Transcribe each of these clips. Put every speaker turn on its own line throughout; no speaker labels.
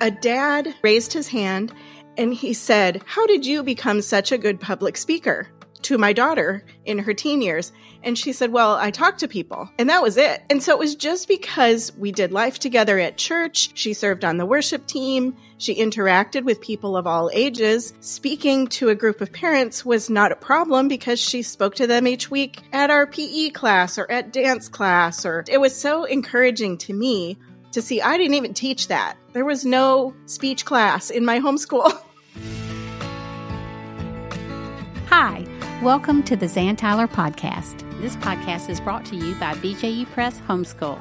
a dad raised his hand and he said, How did you become such a good public speaker? to my daughter in her teen years. And she said, Well, I talked to people. And that was it. And so it was just because we did life together at church. She served on the worship team. She interacted with people of all ages. Speaking to a group of parents was not a problem because she spoke to them each week at our PE class or at dance class. Or it was so encouraging to me to see I didn't even teach that. There was no speech class in my homeschool.
Hi. Welcome to the Zan Tyler Podcast. This podcast is brought to you by BJU Press Homeschool.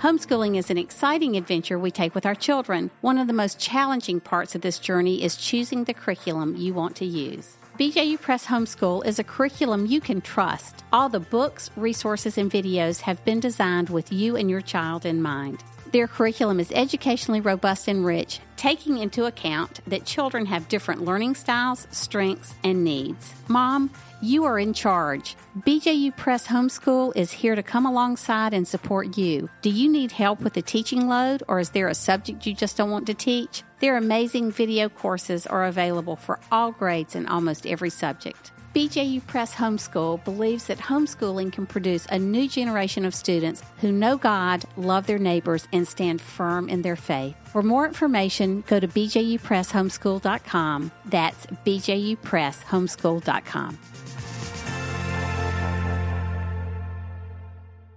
Homeschooling is an exciting adventure we take with our children. One of the most challenging parts of this journey is choosing the curriculum you want to use. BJU Press Homeschool is a curriculum you can trust. All the books, resources, and videos have been designed with you and your child in mind. Their curriculum is educationally robust and rich, taking into account that children have different learning styles, strengths, and needs. Mom, you are in charge. BJU Press Homeschool is here to come alongside and support you. Do you need help with the teaching load or is there a subject you just don't want to teach? Their amazing video courses are available for all grades and almost every subject. BJU Press Homeschool believes that homeschooling can produce a new generation of students who know God, love their neighbors, and stand firm in their faith. For more information, go to bjupresshomeschool.com. That's bjupresshomeschool.com.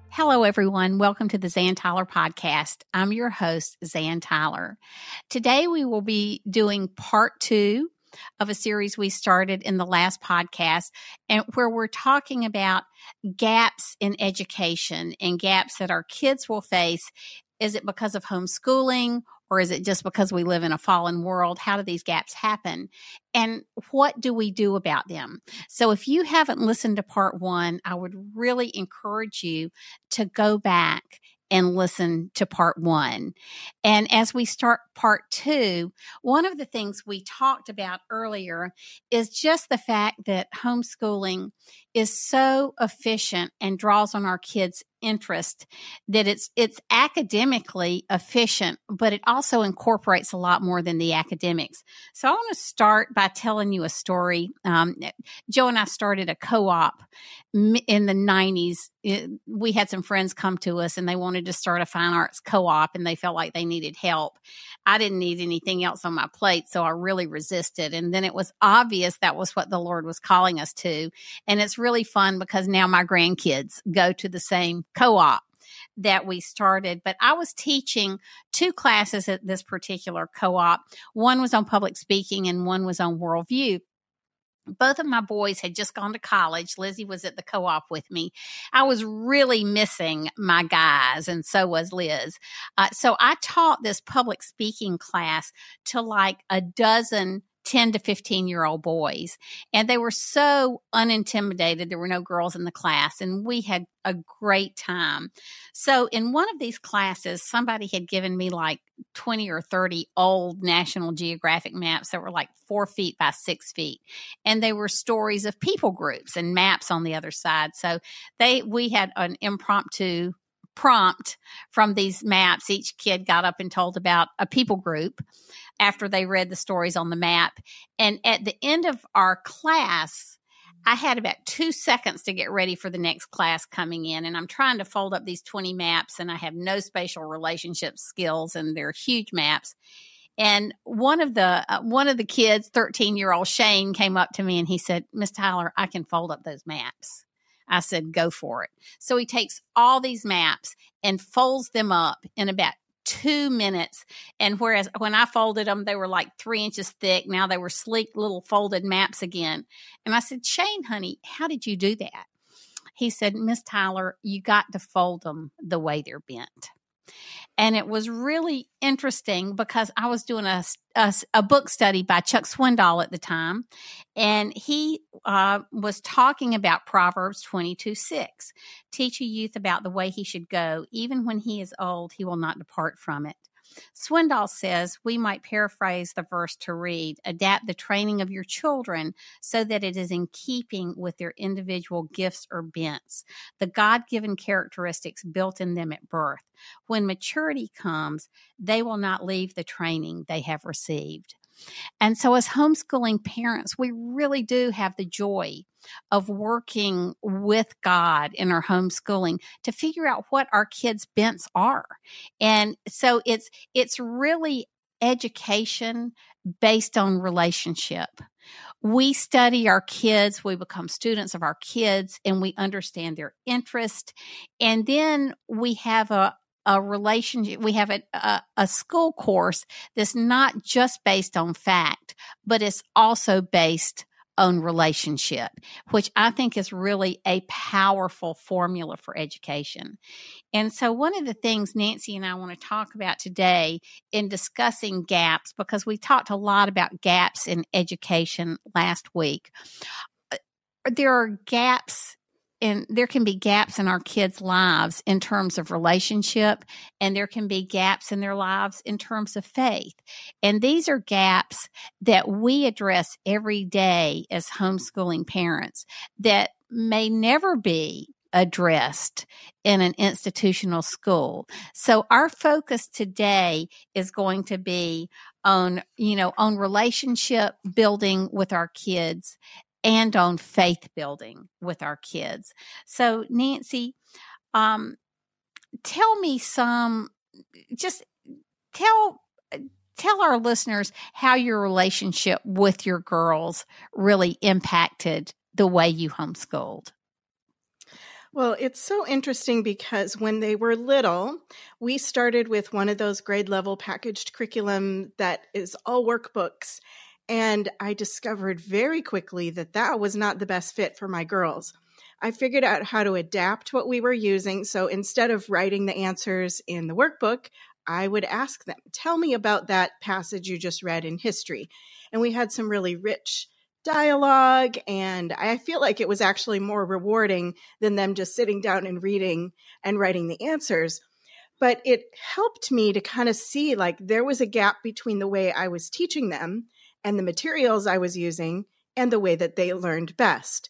Hello, everyone. Welcome to the Zan Tyler podcast. I'm your host, Zan Tyler. Today, we will be doing part two of a series we started in the last podcast, and where we're talking about gaps in education and gaps that our kids will face. Is it because of homeschooling or is it just because we live in a fallen world? How do these gaps happen? And what do we do about them? So, if you haven't listened to part one, I would really encourage you to go back and listen to part one. And as we start part two, one of the things we talked about earlier is just the fact that homeschooling is so efficient and draws on our kids' interest that it's it's academically efficient but it also incorporates a lot more than the academics. So i want to start by telling you a story. Um, joe and i started a co-op in the 90s it, we had some friends come to us and they wanted to start a fine arts co-op and they felt like they needed help. I didn't need anything else on my plate so i really resisted and then it was obvious that was what the lord was calling us to and it's really fun because now my grandkids go to the same co op that we started. But I was teaching two classes at this particular co op. One was on public speaking and one was on worldview. Both of my boys had just gone to college. Lizzie was at the co op with me. I was really missing my guys, and so was Liz. Uh, so I taught this public speaking class to like a dozen 10 to 15 year old boys. And they were so unintimidated. There were no girls in the class, and we had a great time. So, in one of these classes, somebody had given me like 20 or 30 old National Geographic maps that were like four feet by six feet. And they were stories of people groups and maps on the other side. So, they, we had an impromptu prompt from these maps. Each kid got up and told about a people group after they read the stories on the map. And at the end of our class, I had about two seconds to get ready for the next class coming in, and I'm trying to fold up these 20 maps, and I have no spatial relationship skills, and they're huge maps. And one of the uh, one of the kids, 13 year old Shane, came up to me and he said, "Miss Tyler, I can fold up those maps." I said, "Go for it." So he takes all these maps and folds them up in about two minutes. And whereas when I folded them, they were like three inches thick. Now they were sleek little folded maps again. And I said, Shane, honey, how did you do that? He said, Miss Tyler, you got to fold them the way they're bent. And it was really interesting because I was doing a, a, a book study by Chuck Swindoll at the time. And he uh, was talking about Proverbs 22 6. Teach a youth about the way he should go. Even when he is old, he will not depart from it. Swindoll says we might paraphrase the verse to read adapt the training of your children so that it is in keeping with their individual gifts or bents, the God given characteristics built in them at birth. When maturity comes, they will not leave the training they have received. And so, as homeschooling parents, we really do have the joy of working with God in our homeschooling to figure out what our kids' bents are. And so, it's it's really education based on relationship. We study our kids, we become students of our kids, and we understand their interest. And then we have a, a relationship, we have a, a, a, school course that's not just based on fact, but it's also based on relationship, which I think is really a powerful formula for education. And so, one of the things Nancy and I want to talk about today in discussing gaps, because we talked a lot about gaps in education last week, uh, there are gaps and there can be gaps in our kids' lives in terms of relationship, and there can be gaps in their lives in terms of faith. And these are gaps that we address every day as homeschooling parents that may never be addressed in an institutional school. So our focus today is going to be on, you know, on relationship building with our kids and on faith building with our kids. So, Nancy, um, tell me some, just tell tell our listeners how your relationship with your girls really impacted the way you homeschooled.
Well, it's so interesting because when they were little, we started with one of those grade level packaged curriculum that is all workbooks. And I discovered very quickly that that was not the best fit for my girls. I figured out how to adapt what we were using. So instead of writing the answers in the workbook, I would ask them, Tell me about that passage you just read in history. And we had some really rich dialogue. And I feel like it was actually more rewarding than them just sitting down and reading and writing the answers. But it helped me to kind of see like there was a gap between the way I was teaching them and the materials I was using and the way that they learned best.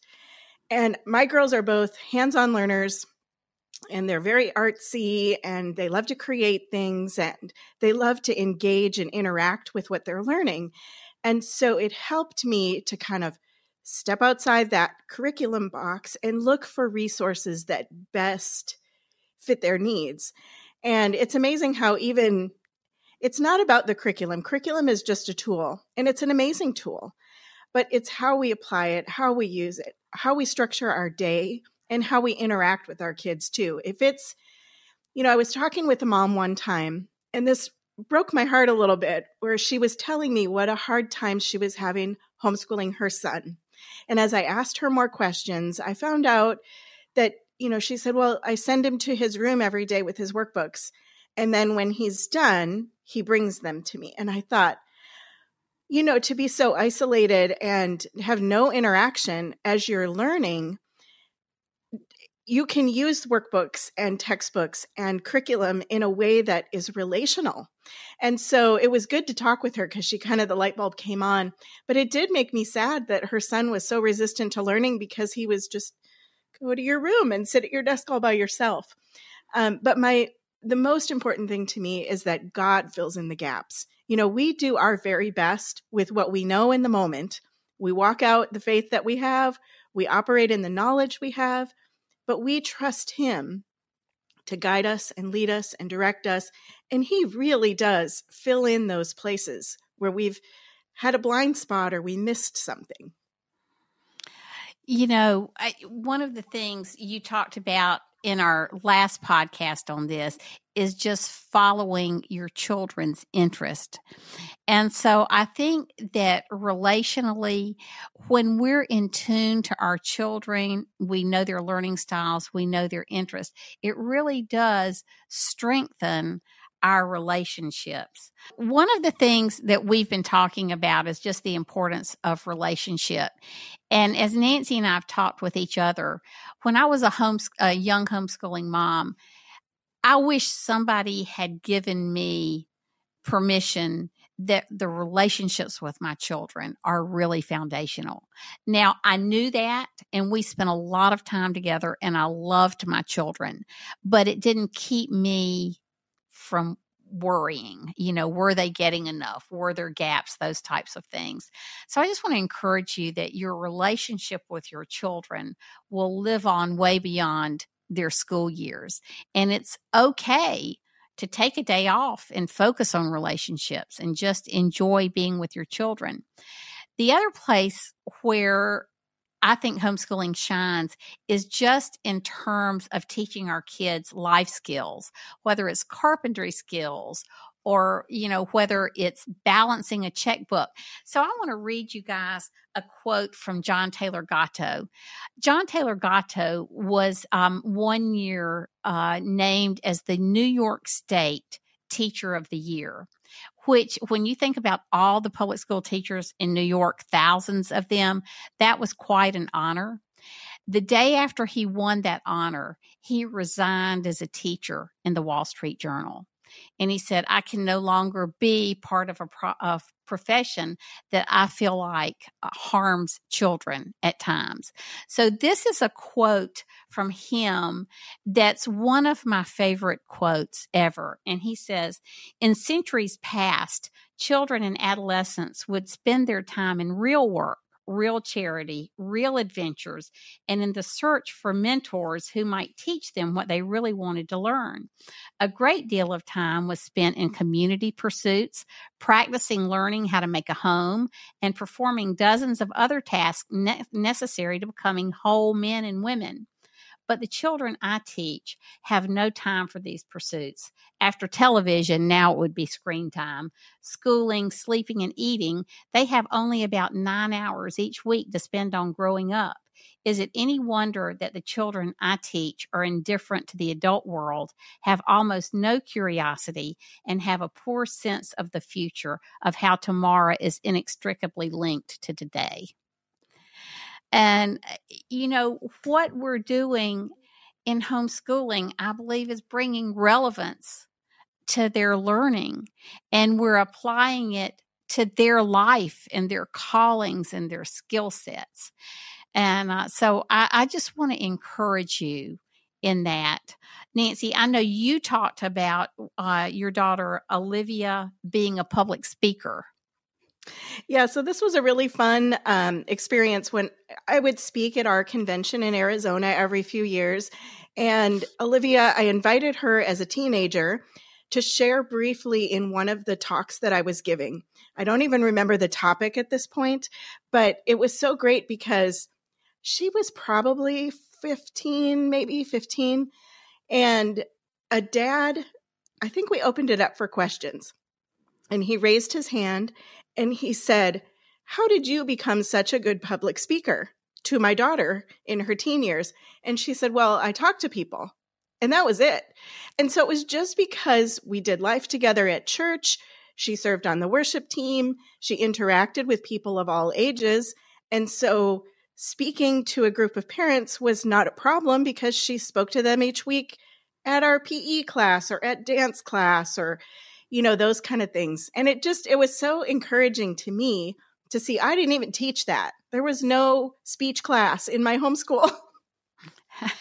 And my girls are both hands on learners and they're very artsy and they love to create things and they love to engage and interact with what they're learning. And so it helped me to kind of step outside that curriculum box and look for resources that best fit their needs. And it's amazing how even it's not about the curriculum. Curriculum is just a tool, and it's an amazing tool, but it's how we apply it, how we use it, how we structure our day, and how we interact with our kids too. If it's, you know, I was talking with a mom one time, and this broke my heart a little bit, where she was telling me what a hard time she was having homeschooling her son. And as I asked her more questions, I found out that, you know, she said, Well, I send him to his room every day with his workbooks. And then when he's done, he brings them to me. And I thought, you know, to be so isolated and have no interaction as you're learning, you can use workbooks and textbooks and curriculum in a way that is relational. And so it was good to talk with her because she kind of the light bulb came on. But it did make me sad that her son was so resistant to learning because he was just go to your room and sit at your desk all by yourself. Um, but my the most important thing to me is that God fills in the gaps. You know, we do our very best with what we know in the moment. We walk out the faith that we have, we operate in the knowledge we have, but we trust Him to guide us and lead us and direct us. And He really does fill in those places where we've had a blind spot or we missed something.
You know, I, one of the things you talked about in our last podcast on this is just following your children's interest. And so I think that relationally, when we're in tune to our children, we know their learning styles, we know their interests, it really does strengthen our relationships. One of the things that we've been talking about is just the importance of relationship. And as Nancy and I have talked with each other, when I was a home a young homeschooling mom, I wish somebody had given me permission that the relationships with my children are really foundational. Now, I knew that and we spent a lot of time together and I loved my children, but it didn't keep me from worrying. You know, were they getting enough? Were there gaps? Those types of things. So I just want to encourage you that your relationship with your children will live on way beyond their school years. And it's okay to take a day off and focus on relationships and just enjoy being with your children. The other place where I think homeschooling shines is just in terms of teaching our kids life skills, whether it's carpentry skills or, you know, whether it's balancing a checkbook. So I want to read you guys a quote from John Taylor Gatto. John Taylor Gatto was um, one year uh, named as the New York State Teacher of the Year which when you think about all the public school teachers in New York, thousands of them, that was quite an honor. The day after he won that honor, he resigned as a teacher in the Wall Street Journal. And he said, I can no longer be part of a, pro- profession that I feel like uh, harms children at times. So, this is a quote from him that's one of my favorite quotes ever. And he says, In centuries past, children and adolescents would spend their time in real work real charity, real adventures, and in the search for mentors who might teach them what they really wanted to learn. A great deal of time was spent in community pursuits, practicing learning how to make a home, and performing dozens of other tasks ne- necessary to becoming whole men and women. But the children I teach have no time for these pursuits. After television, now it would be screen time, schooling, sleeping, and eating, they have only about nine hours each week to spend on growing up. Is it any wonder that the children I teach are indifferent to the adult world, have almost no curiosity, and have a poor sense of the future of how tomorrow is inextricably linked to today? And, uh, you know, what we're doing in homeschooling, I believe, is bringing relevance to their learning and we're applying it to their life and their callings and their skill sets. And uh, so I, I just want to encourage you in that. Nancy, I know you talked about uh, your daughter Olivia being a public speaker.
Yeah, so this was a really fun um, experience when I would speak at our convention in Arizona every few years. And Olivia, I invited her as a teenager to share briefly in one of the talks that I was giving. I don't even remember the topic at this point, but it was so great because she was probably 15, maybe 15. And a dad, I think we opened it up for questions. And he raised his hand and he said, How did you become such a good public speaker? To my daughter in her teen years. And she said, Well, I talk to people. And that was it. And so it was just because we did life together at church. She served on the worship team. She interacted with people of all ages. And so speaking to a group of parents was not a problem because she spoke to them each week at our PE class or at dance class or you know, those kind of things. And it just, it was so encouraging to me to see I didn't even teach that. There was no speech class in my homeschool.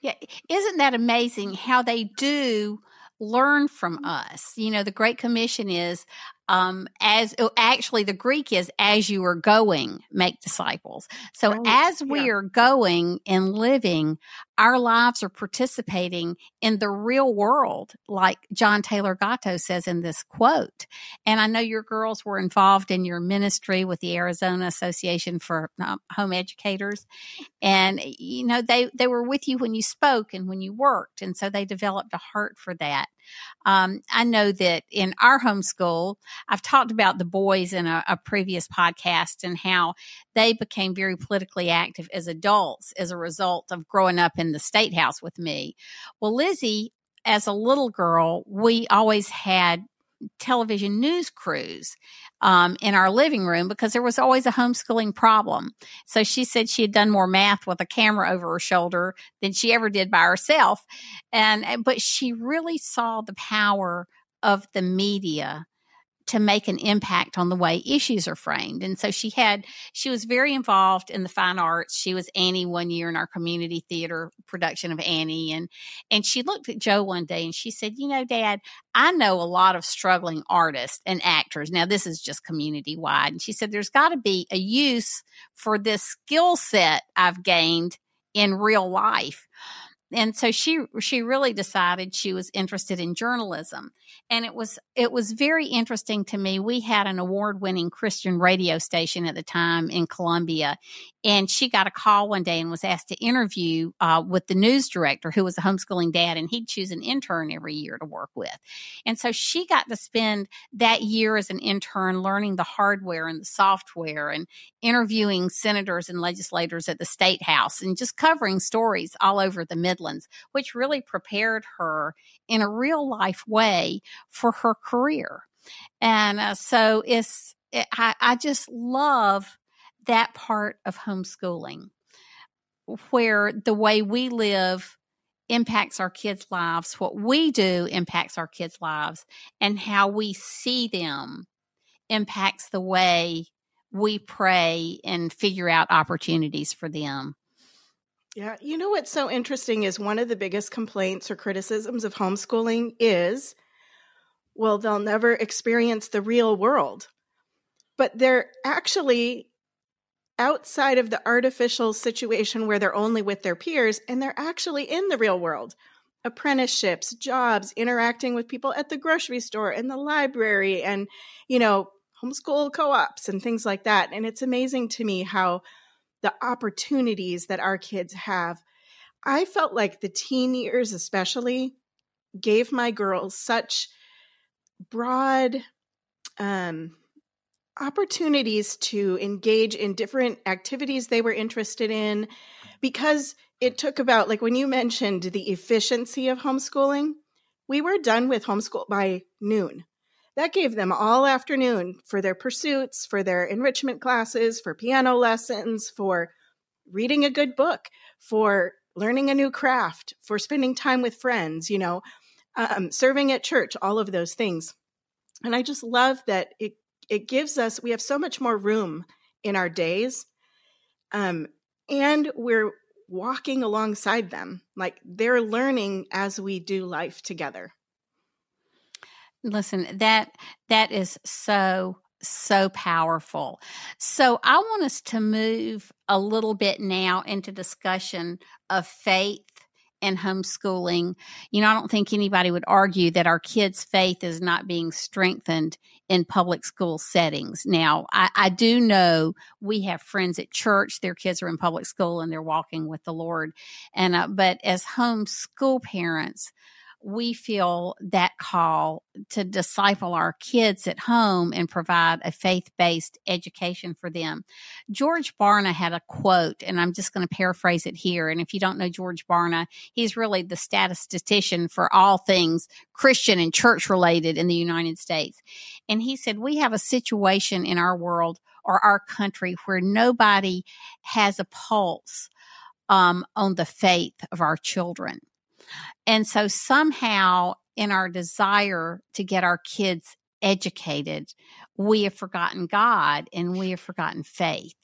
yeah. Isn't that amazing how they do learn from us? You know, the Great Commission is um, as oh, actually the Greek is as you are going, make disciples. So right. as we yeah. are going and living, our lives are participating in the real world, like John Taylor Gatto says in this quote. And I know your girls were involved in your ministry with the Arizona Association for um, Home Educators, and you know they they were with you when you spoke and when you worked, and so they developed a heart for that. Um, I know that in our homeschool, I've talked about the boys in a, a previous podcast and how they became very politically active as adults as a result of growing up in the state house with me. Well, Lizzie, as a little girl, we always had television news crews um, in our living room because there was always a homeschooling problem. So she said she had done more math with a camera over her shoulder than she ever did by herself. And, but she really saw the power of the media to make an impact on the way issues are framed. And so she had, she was very involved in the fine arts. She was Annie one year in our community theater production of Annie. And, and she looked at Joe one day and she said, you know, dad, I know a lot of struggling artists and actors. Now this is just community wide. And she said, there's got to be a use for this skill set I've gained in real life and so she she really decided she was interested in journalism. And it was it was very interesting to me. We had an award-winning christian radio station at the time in columbia. And she got a call one day and was asked to interview uh, with the news director who was a homeschooling dad and he'd choose an intern every year to work with. And so she got to spend that year as an intern learning the hardware and the software and interviewing senators and legislators at the state house and just covering stories all over the midlands which really prepared her in a real life way for her career and uh, so it's it, I, I just love that part of homeschooling where the way we live impacts our kids' lives, what we do impacts our kids' lives, and how we see them impacts the way we pray and figure out opportunities for them.
Yeah, you know what's so interesting is one of the biggest complaints or criticisms of homeschooling is well, they'll never experience the real world. But they're actually outside of the artificial situation where they're only with their peers and they're actually in the real world apprenticeships jobs interacting with people at the grocery store and the library and you know homeschool co-ops and things like that and it's amazing to me how the opportunities that our kids have. I felt like the teen years especially gave my girls such broad um opportunities to engage in different activities they were interested in because it took about like when you mentioned the efficiency of homeschooling we were done with homeschool by noon that gave them all afternoon for their pursuits for their enrichment classes for piano lessons for reading a good book for learning a new craft for spending time with friends you know um, serving at church all of those things. And i just love that it it gives us we have so much more room in our days um, and we're walking alongside them like they're learning as we do life together
listen that that is so so powerful so i want us to move a little bit now into discussion of faith and homeschooling, you know, I don't think anybody would argue that our kids' faith is not being strengthened in public school settings. Now, I, I do know we have friends at church; their kids are in public school and they're walking with the Lord. And uh, but as homeschool parents, we feel that call to disciple our kids at home and provide a faith based education for them. George Barna had a quote, and I'm just going to paraphrase it here. And if you don't know George Barna, he's really the statistician for all things Christian and church related in the United States. And he said, We have a situation in our world or our country where nobody has a pulse um, on the faith of our children. And so somehow in our desire to get our kids educated, we have forgotten God and we have forgotten faith.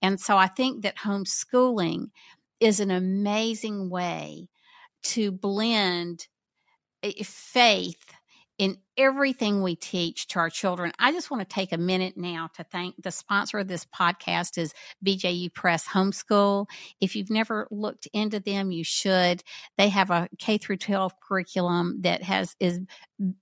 And so I think that homeschooling is an amazing way to blend eh, faith in everything we teach to our children. I just want to take a minute now to thank the sponsor of this podcast is BJU Press Homeschool. If you've never looked into them, you should. They have a K through 12 curriculum that has is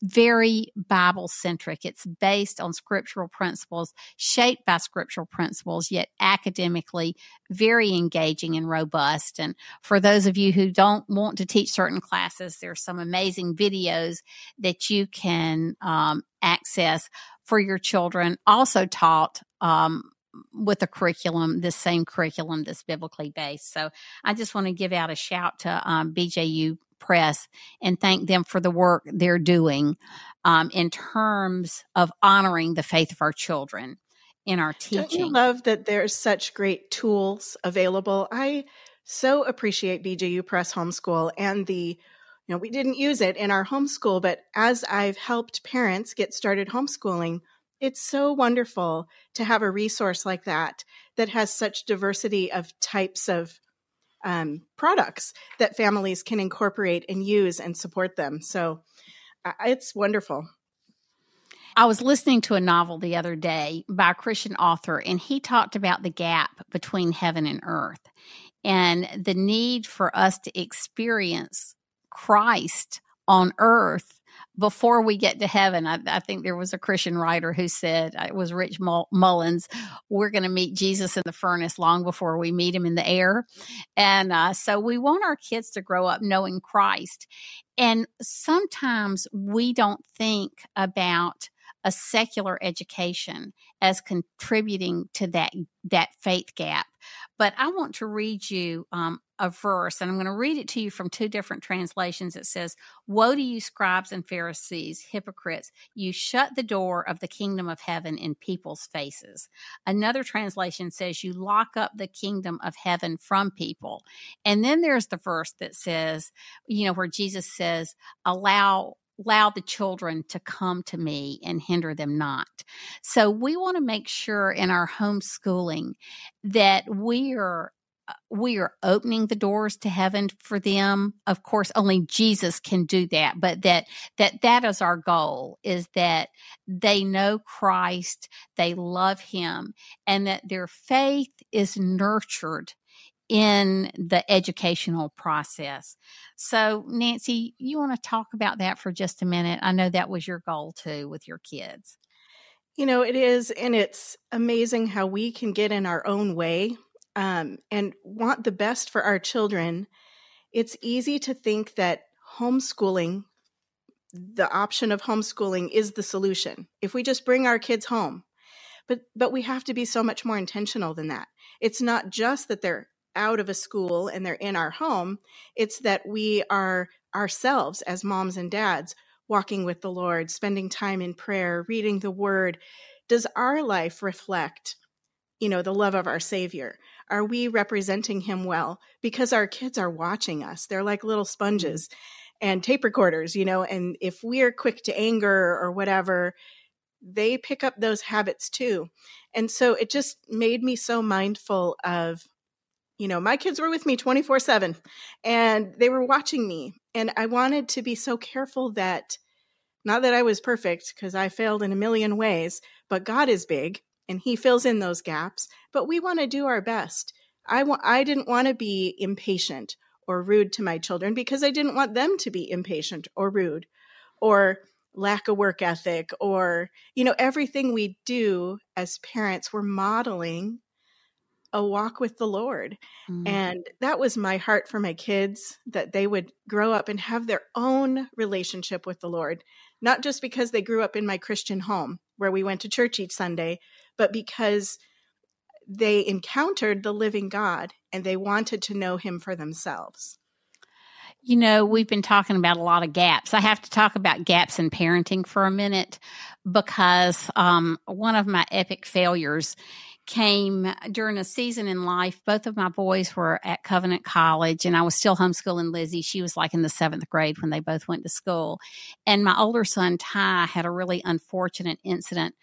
very Bible centric. It's based on scriptural principles, shaped by scriptural principles, yet academically very engaging and robust. And for those of you who don't want to teach certain classes, there's some amazing videos that you can can um, access for your children, also taught um, with a curriculum, this same curriculum that's biblically based. So I just want to give out a shout to um, BJU Press and thank them for the work they're doing um, in terms of honoring the faith of our children in our teaching. Don't
you love that there's such great tools available? I so appreciate BJU Press Homeschool and the know, we didn't use it in our homeschool, but as I've helped parents get started homeschooling, it's so wonderful to have a resource like that that has such diversity of types of um, products that families can incorporate and use and support them. So uh, it's wonderful.
I was listening to a novel the other day by a Christian author, and he talked about the gap between heaven and earth and the need for us to experience Christ on earth before we get to heaven. I, I, think there was a Christian writer who said, uh, it was Rich Mullins, we're going to meet Jesus in the furnace long before we meet him in the air. And uh, so we want our kids to grow up knowing Christ. And sometimes we don't think about a secular education as contributing to that that faith gap. But I want to read you um, a verse, and I'm going to read it to you from two different translations. It says, Woe to you, scribes and Pharisees, hypocrites! You shut the door of the kingdom of heaven in people's faces. Another translation says, You lock up the kingdom of heaven from people. And then there's the verse that says, you know, where Jesus says, Allow allow the children to come to me and hinder them not. So we want to make sure in our homeschooling that we are uh, we are opening the doors to heaven for them of course only jesus can do that but that that that is our goal is that they know christ they love him and that their faith is nurtured in the educational process. So, Nancy, you want to talk about that for just a minute? I know that was your goal too with your kids.
You know, it is, and it's amazing how we can get in our own way um, and want the best for our children. It's easy to think that homeschooling, the option of homeschooling, is the solution. If we just bring our kids home, but but we have to be so much more intentional than that. It's not just that they're out of a school and they're in our home. It's that we are ourselves as moms and dads walking with the Lord, spending time in prayer, reading the word. Does our life reflect, you know, the love of our Savior? Are we representing him well? Because our kids are watching us. They're like little mm-hmm. sponges and tape recorders, you know, and if we're quick to anger or whatever, they pick up those habits too. And so it just made me so mindful of you know, my kids were with me 24 7 and they were watching me. And I wanted to be so careful that, not that I was perfect because I failed in a million ways, but God is big and He fills in those gaps. But we want to do our best. I, wa- I didn't want to be impatient or rude to my children because I didn't want them to be impatient or rude or lack a work ethic or, you know, everything we do as parents, we're modeling a walk with the Lord. Mm-hmm. And that was my heart for my kids that they would grow up and have their own relationship with the Lord, not just because they grew up in my Christian home where we went to church each Sunday, but because they encountered the living God and they wanted to know him for themselves.
You know, we've been talking about a lot of gaps. I have to talk about gaps in parenting for a minute because um, one of my epic failures came during a season in life. Both of my boys were at Covenant College, and I was still homeschooling Lizzie. She was like in the seventh grade when they both went to school. And my older son, Ty, had a really unfortunate incident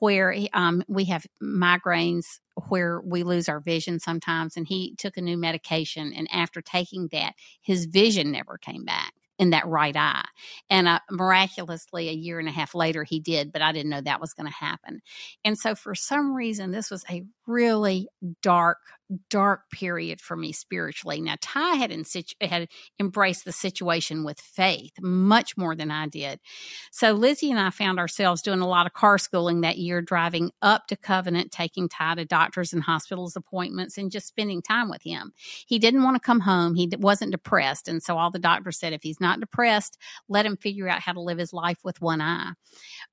where um, we have migraines where we lose our vision sometimes. And he took a new medication. And after taking that, his vision never came back in that right eye. And uh, miraculously, a year and a half later, he did, but I didn't know that was going to happen. And so, for some reason, this was a really dark, dark period for me spiritually. Now, Ty had, in situ- had embraced the situation with faith much more than I did. So, Lizzie and I found ourselves doing a lot of car schooling that year, driving up to Covenant, taking Ty to doctors and hospitals appointments, and just spending time with him. He didn't want to come home. He wasn't depressed. And so, all the doctors said, if he's not depressed, let him figure out how to live his life with one eye.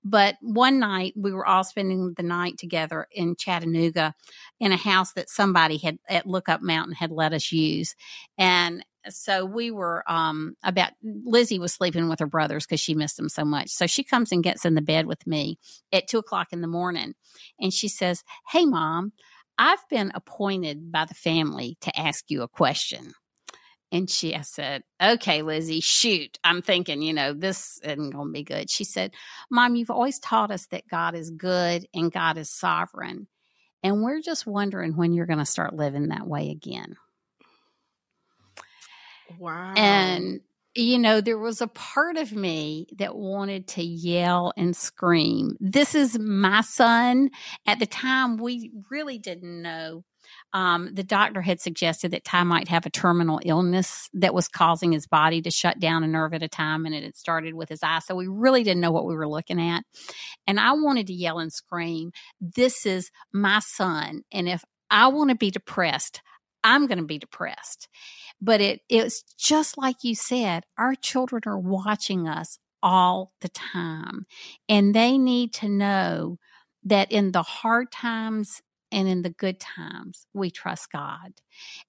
But one night, we were all spending the night together in Chattanooga in a house that somebody had at Lookout Mountain had let us use. And so we were um, about Lizzie was sleeping with her brothers because she missed them so much. So she comes and gets in the bed with me at two o'clock in the morning, and she says, "Hey, mom, I've been appointed by the family to ask you a question." And she, I said, okay, Lizzie, shoot. I'm thinking, you know, this isn't going to be good. She said, Mom, you've always taught us that God is good and God is sovereign. And we're just wondering when you're going to start living that way again.
Wow.
And, you know, there was a part of me that wanted to yell and scream. This is my son. At the time, we really didn't know um, the doctor had suggested that Ty might have a terminal illness that was causing his body to shut down a nerve at a time, and it had started with his eye. So we really didn't know what we were looking at. And I wanted to yell and scream, This is my son. And if I want to be depressed, I'm going to be depressed. But it it's just like you said, our children are watching us all the time. And they need to know that in the hard times and in the good times we trust god.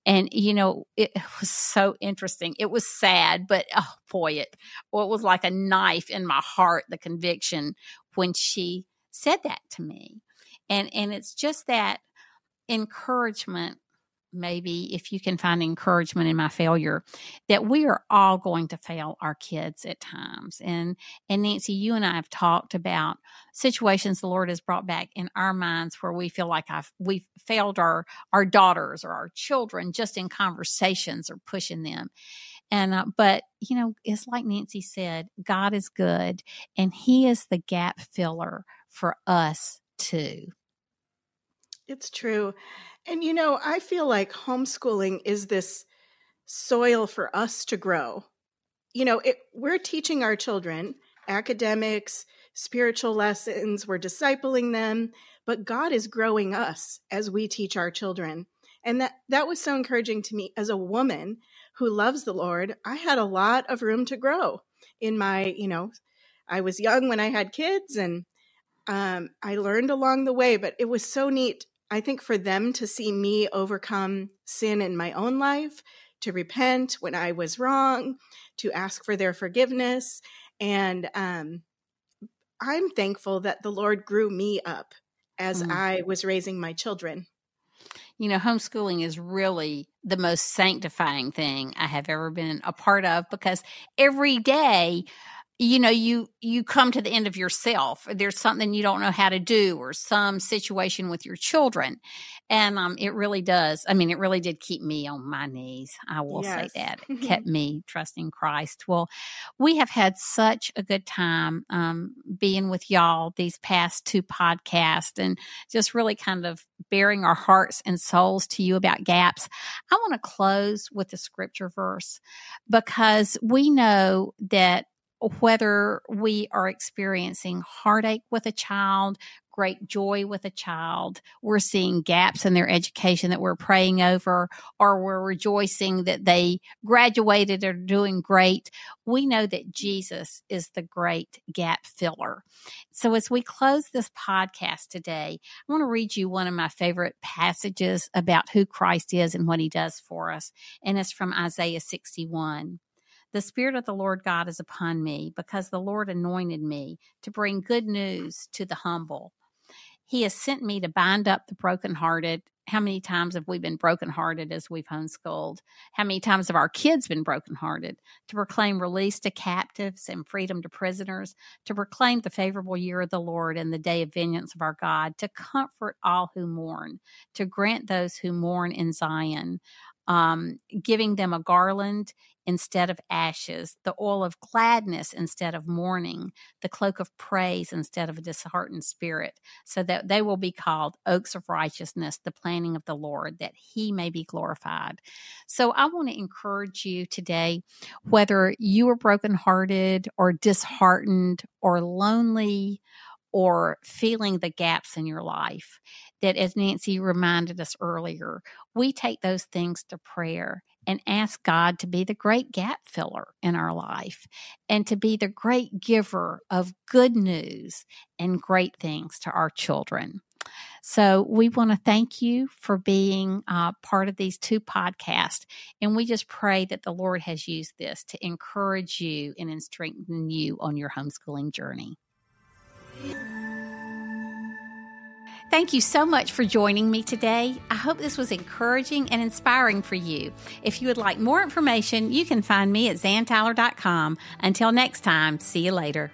And you know it was so interesting. It was sad but oh boy it well, it was like a knife in my heart the conviction when she said that to me. And and it's just that encouragement maybe if you can find encouragement in my failure that we are all going to fail our kids at times. And and Nancy you and I have talked about situations the Lord has brought back in our minds where we feel like I've we've failed our our daughters or our children just in conversations or pushing them. And uh, but you know it's like Nancy said God is good and he is the gap filler for us too.
It's true and you know, I feel like homeschooling is this soil for us to grow. You know, it, we're teaching our children academics, spiritual lessons, we're discipling them, but God is growing us as we teach our children. And that that was so encouraging to me as a woman who loves the Lord. I had a lot of room to grow in my, you know, I was young when I had kids and um, I learned along the way, but it was so neat I think for them to see me overcome sin in my own life, to repent when I was wrong, to ask for their forgiveness. And um, I'm thankful that the Lord grew me up as mm. I was raising my children.
You know, homeschooling is really the most sanctifying thing I have ever been a part of because every day you know you you come to the end of yourself. There's something you don't know how to do or some situation with your children. And um it really does i mean it really did keep me on my knees i will yes. say that. It kept me trusting christ. Well we have had such a good time um being with y'all these past two podcasts and just really kind of bearing our hearts and souls to you about gaps. I want to close with a scripture verse because we know that whether we are experiencing heartache with a child, great joy with a child, we're seeing gaps in their education that we're praying over, or we're rejoicing that they graduated or doing great, we know that Jesus is the great gap filler. So as we close this podcast today, I want to read you one of my favorite passages about who Christ is and what he does for us. And it's from Isaiah 61. The Spirit of the Lord God is upon me because the Lord anointed me to bring good news to the humble. He has sent me to bind up the brokenhearted. How many times have we been brokenhearted as we've homeschooled? How many times have our kids been brokenhearted? To proclaim release to captives and freedom to prisoners, to proclaim the favorable year of the Lord and the day of vengeance of our God, to comfort all who mourn, to grant those who mourn in Zion, um, giving them a garland instead of ashes, the oil of gladness instead of mourning, the cloak of praise instead of a disheartened spirit, so that they will be called oaks of righteousness, the planting of the Lord, that he may be glorified. So I want to encourage you today, whether you are brokenhearted or disheartened or lonely or feeling the gaps in your life, that as Nancy reminded us earlier, we take those things to prayer and ask God to be the great gap filler in our life and to be the great giver of good news and great things to our children. So, we want to thank you for being uh, part of these two podcasts. And we just pray that the Lord has used this to encourage you and strengthen you on your homeschooling journey. Thank you so much for joining me today. I hope this was encouraging and inspiring for you. If you would like more information, you can find me at zantyler.com. Until next time, see you later.